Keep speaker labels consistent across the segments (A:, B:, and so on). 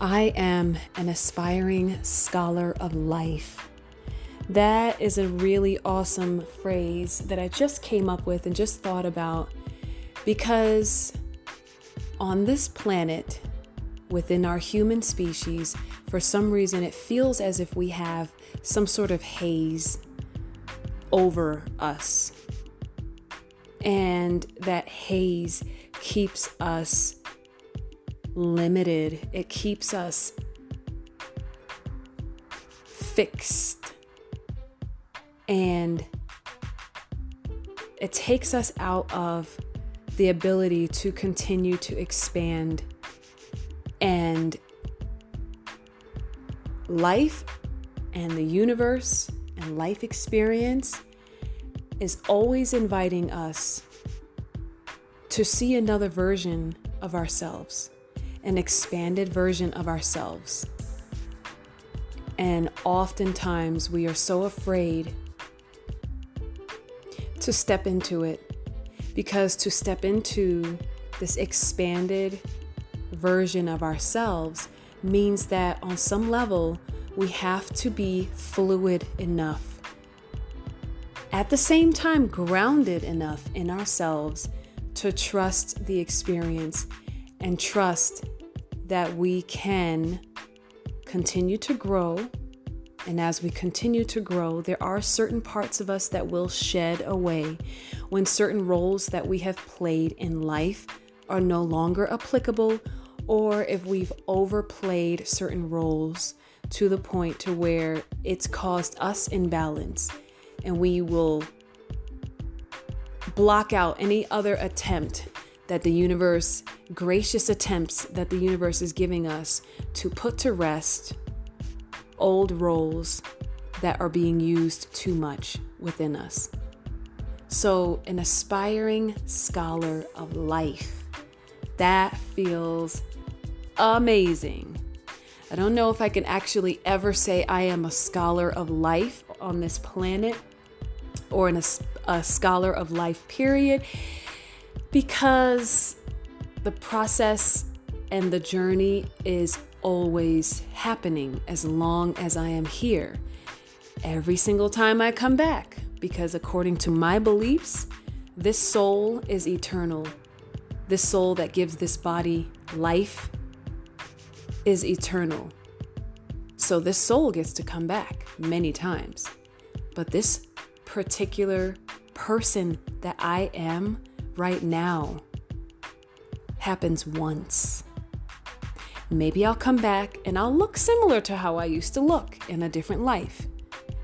A: I am an aspiring scholar of life. That is a really awesome phrase that I just came up with and just thought about because on this planet, within our human species, for some reason, it feels as if we have some sort of haze over us. And that haze keeps us limited, it keeps us fixed. And it takes us out of the ability to continue to expand. And life and the universe and life experience is always inviting us to see another version of ourselves, an expanded version of ourselves. And oftentimes we are so afraid to step into it because to step into this expanded version of ourselves means that on some level we have to be fluid enough. At the same time, grounded enough in ourselves to trust the experience and trust that we can continue to grow. And as we continue to grow, there are certain parts of us that will shed away when certain roles that we have played in life are no longer applicable or if we've overplayed certain roles to the point to where it's caused us imbalance and we will block out any other attempt that the universe gracious attempts that the universe is giving us to put to rest old roles that are being used too much within us. So, an aspiring scholar of life, that feels amazing. I don't know if I can actually ever say I am a scholar of life on this planet or a, a scholar of life, period, because the process and the journey is always happening as long as I am here. Every single time I come back, because according to my beliefs, this soul is eternal. This soul that gives this body life is eternal. So this soul gets to come back many times. But this particular person that I am right now happens once. Maybe I'll come back and I'll look similar to how I used to look in a different life.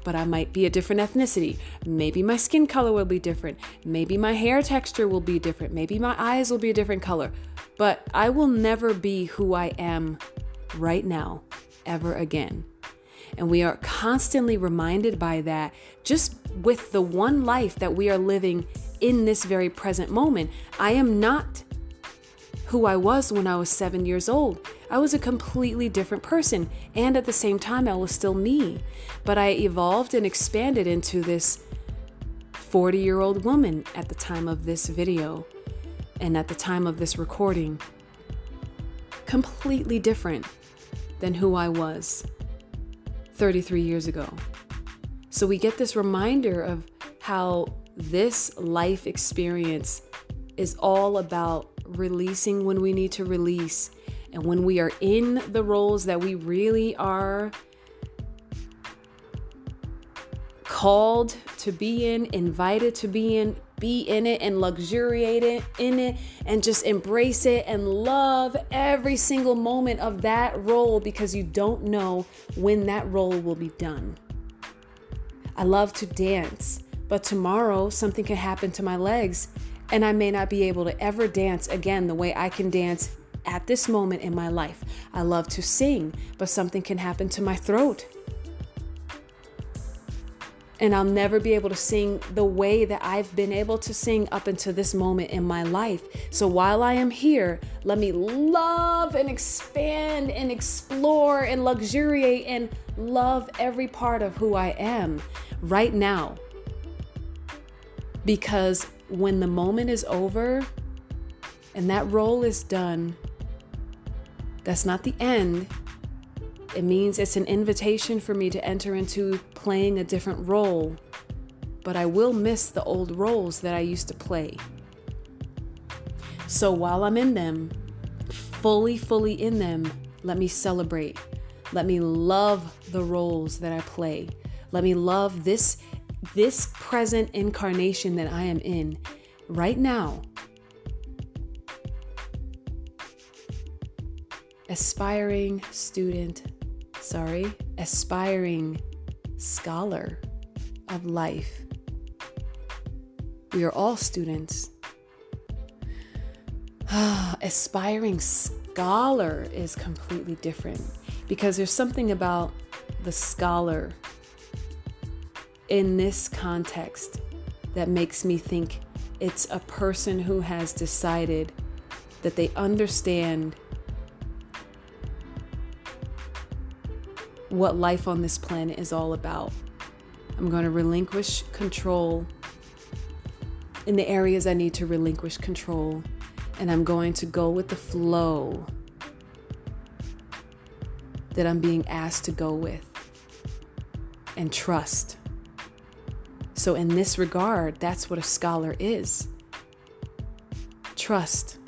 A: But I might be a different ethnicity. Maybe my skin color will be different. Maybe my hair texture will be different. Maybe my eyes will be a different color. But I will never be who I am right now, ever again. And we are constantly reminded by that just with the one life that we are living in this very present moment. I am not who I was when I was seven years old. I was a completely different person, and at the same time, I was still me. But I evolved and expanded into this 40 year old woman at the time of this video and at the time of this recording. Completely different than who I was 33 years ago. So we get this reminder of how this life experience is all about releasing when we need to release. And when we are in the roles that we really are called to be in, invited to be in, be in it and luxuriate it in it and just embrace it and love every single moment of that role because you don't know when that role will be done. I love to dance, but tomorrow something can happen to my legs and I may not be able to ever dance again the way I can dance at this moment in my life. I love to sing, but something can happen to my throat and I'll never be able to sing the way that I've been able to sing up until this moment in my life. So while I am here, let me love and expand and explore and luxuriate and love every part of who I am right now. Because when the moment is over and that role is done, that's not the end, It means it's an invitation for me to enter into playing a different role, but I will miss the old roles that I used to play. So while I'm in them, fully, fully in them, let me celebrate. Let me love the roles that I play. Let me love this this present incarnation that I am in right now. Aspiring student, sorry, aspiring scholar of life. We are all students. aspiring scholar is completely different because there's something about the scholar in this context that makes me think it's a person who has decided that they understand what life on this planet is all about. I'm going to relinquish control in the areas I need to relinquish control, and I'm going to go with the flow that I'm being asked to go with and trust. So, in this regard, that's what a scholar is trust.